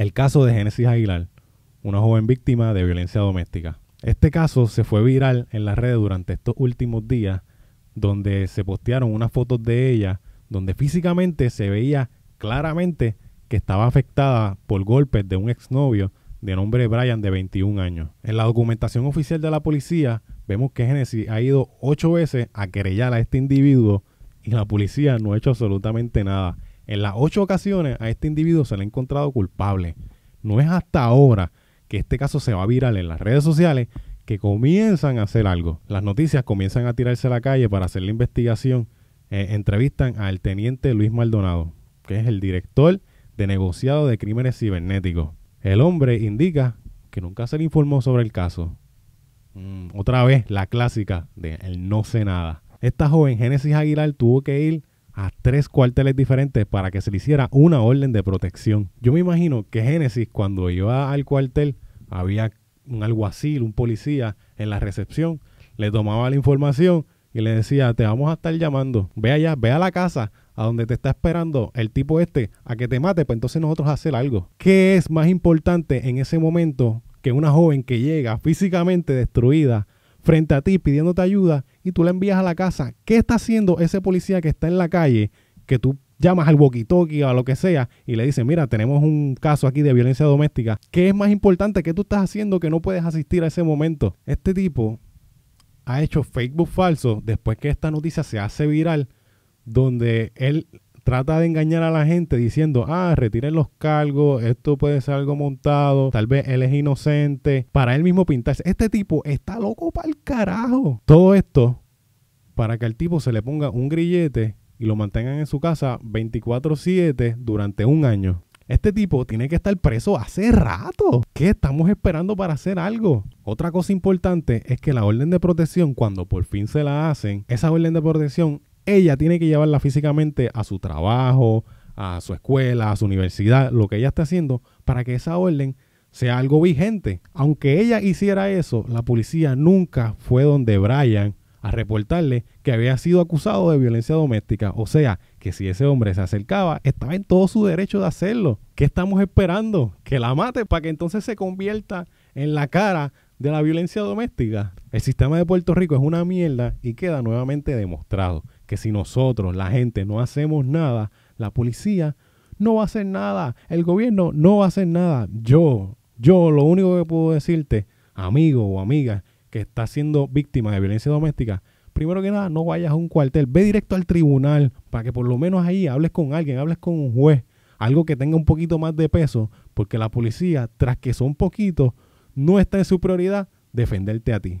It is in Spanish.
El caso de Génesis Aguilar, una joven víctima de violencia doméstica. Este caso se fue viral en las redes durante estos últimos días, donde se postearon unas fotos de ella, donde físicamente se veía claramente que estaba afectada por golpes de un exnovio de nombre Brian de 21 años. En la documentación oficial de la policía vemos que Genesis ha ido ocho veces a querellar a este individuo y la policía no ha hecho absolutamente nada. En las ocho ocasiones a este individuo se le ha encontrado culpable. No es hasta ahora que este caso se va viral en las redes sociales que comienzan a hacer algo. Las noticias comienzan a tirarse a la calle para hacer la investigación. Eh, entrevistan al teniente Luis Maldonado, que es el director de negociado de crímenes cibernéticos. El hombre indica que nunca se le informó sobre el caso. Mm, otra vez la clásica de el no sé nada. Esta joven Génesis Aguilar tuvo que ir a tres cuarteles diferentes para que se le hiciera una orden de protección. Yo me imagino que Génesis cuando iba al cuartel había un alguacil, un policía en la recepción, le tomaba la información y le decía, te vamos a estar llamando, ve allá, ve a la casa a donde te está esperando el tipo este a que te mate, pues entonces nosotros hacer algo. ¿Qué es más importante en ese momento que una joven que llega físicamente destruida frente a ti pidiéndote ayuda y tú la envías a la casa? ¿Qué está haciendo ese policía que está en la calle que tú llamas al walkie-talkie o a lo que sea y le dices, mira, tenemos un caso aquí de violencia doméstica. ¿Qué es más importante? ¿Qué tú estás haciendo que no puedes asistir a ese momento? Este tipo ha hecho Facebook falso después que esta noticia se hace viral, donde él trata de engañar a la gente diciendo, ah, retiren los cargos, esto puede ser algo montado, tal vez él es inocente, para él mismo pintarse. Este tipo está loco para el carajo. Todo esto para que al tipo se le ponga un grillete y lo mantengan en su casa 24/7 durante un año. Este tipo tiene que estar preso hace rato. ¿Qué estamos esperando para hacer algo? Otra cosa importante es que la orden de protección, cuando por fin se la hacen, esa orden de protección, ella tiene que llevarla físicamente a su trabajo, a su escuela, a su universidad, lo que ella está haciendo, para que esa orden sea algo vigente. Aunque ella hiciera eso, la policía nunca fue donde Brian a reportarle que había sido acusado de violencia doméstica. O sea, que si ese hombre se acercaba, estaba en todo su derecho de hacerlo. ¿Qué estamos esperando? Que la mate para que entonces se convierta en la cara de la violencia doméstica. El sistema de Puerto Rico es una mierda y queda nuevamente demostrado que si nosotros, la gente, no hacemos nada, la policía no va a hacer nada, el gobierno no va a hacer nada. Yo, yo lo único que puedo decirte, amigo o amiga, que está siendo víctima de violencia doméstica, primero que nada, no vayas a un cuartel, ve directo al tribunal para que por lo menos ahí hables con alguien, hables con un juez, algo que tenga un poquito más de peso, porque la policía, tras que son poquitos, no está en su prioridad defenderte a ti.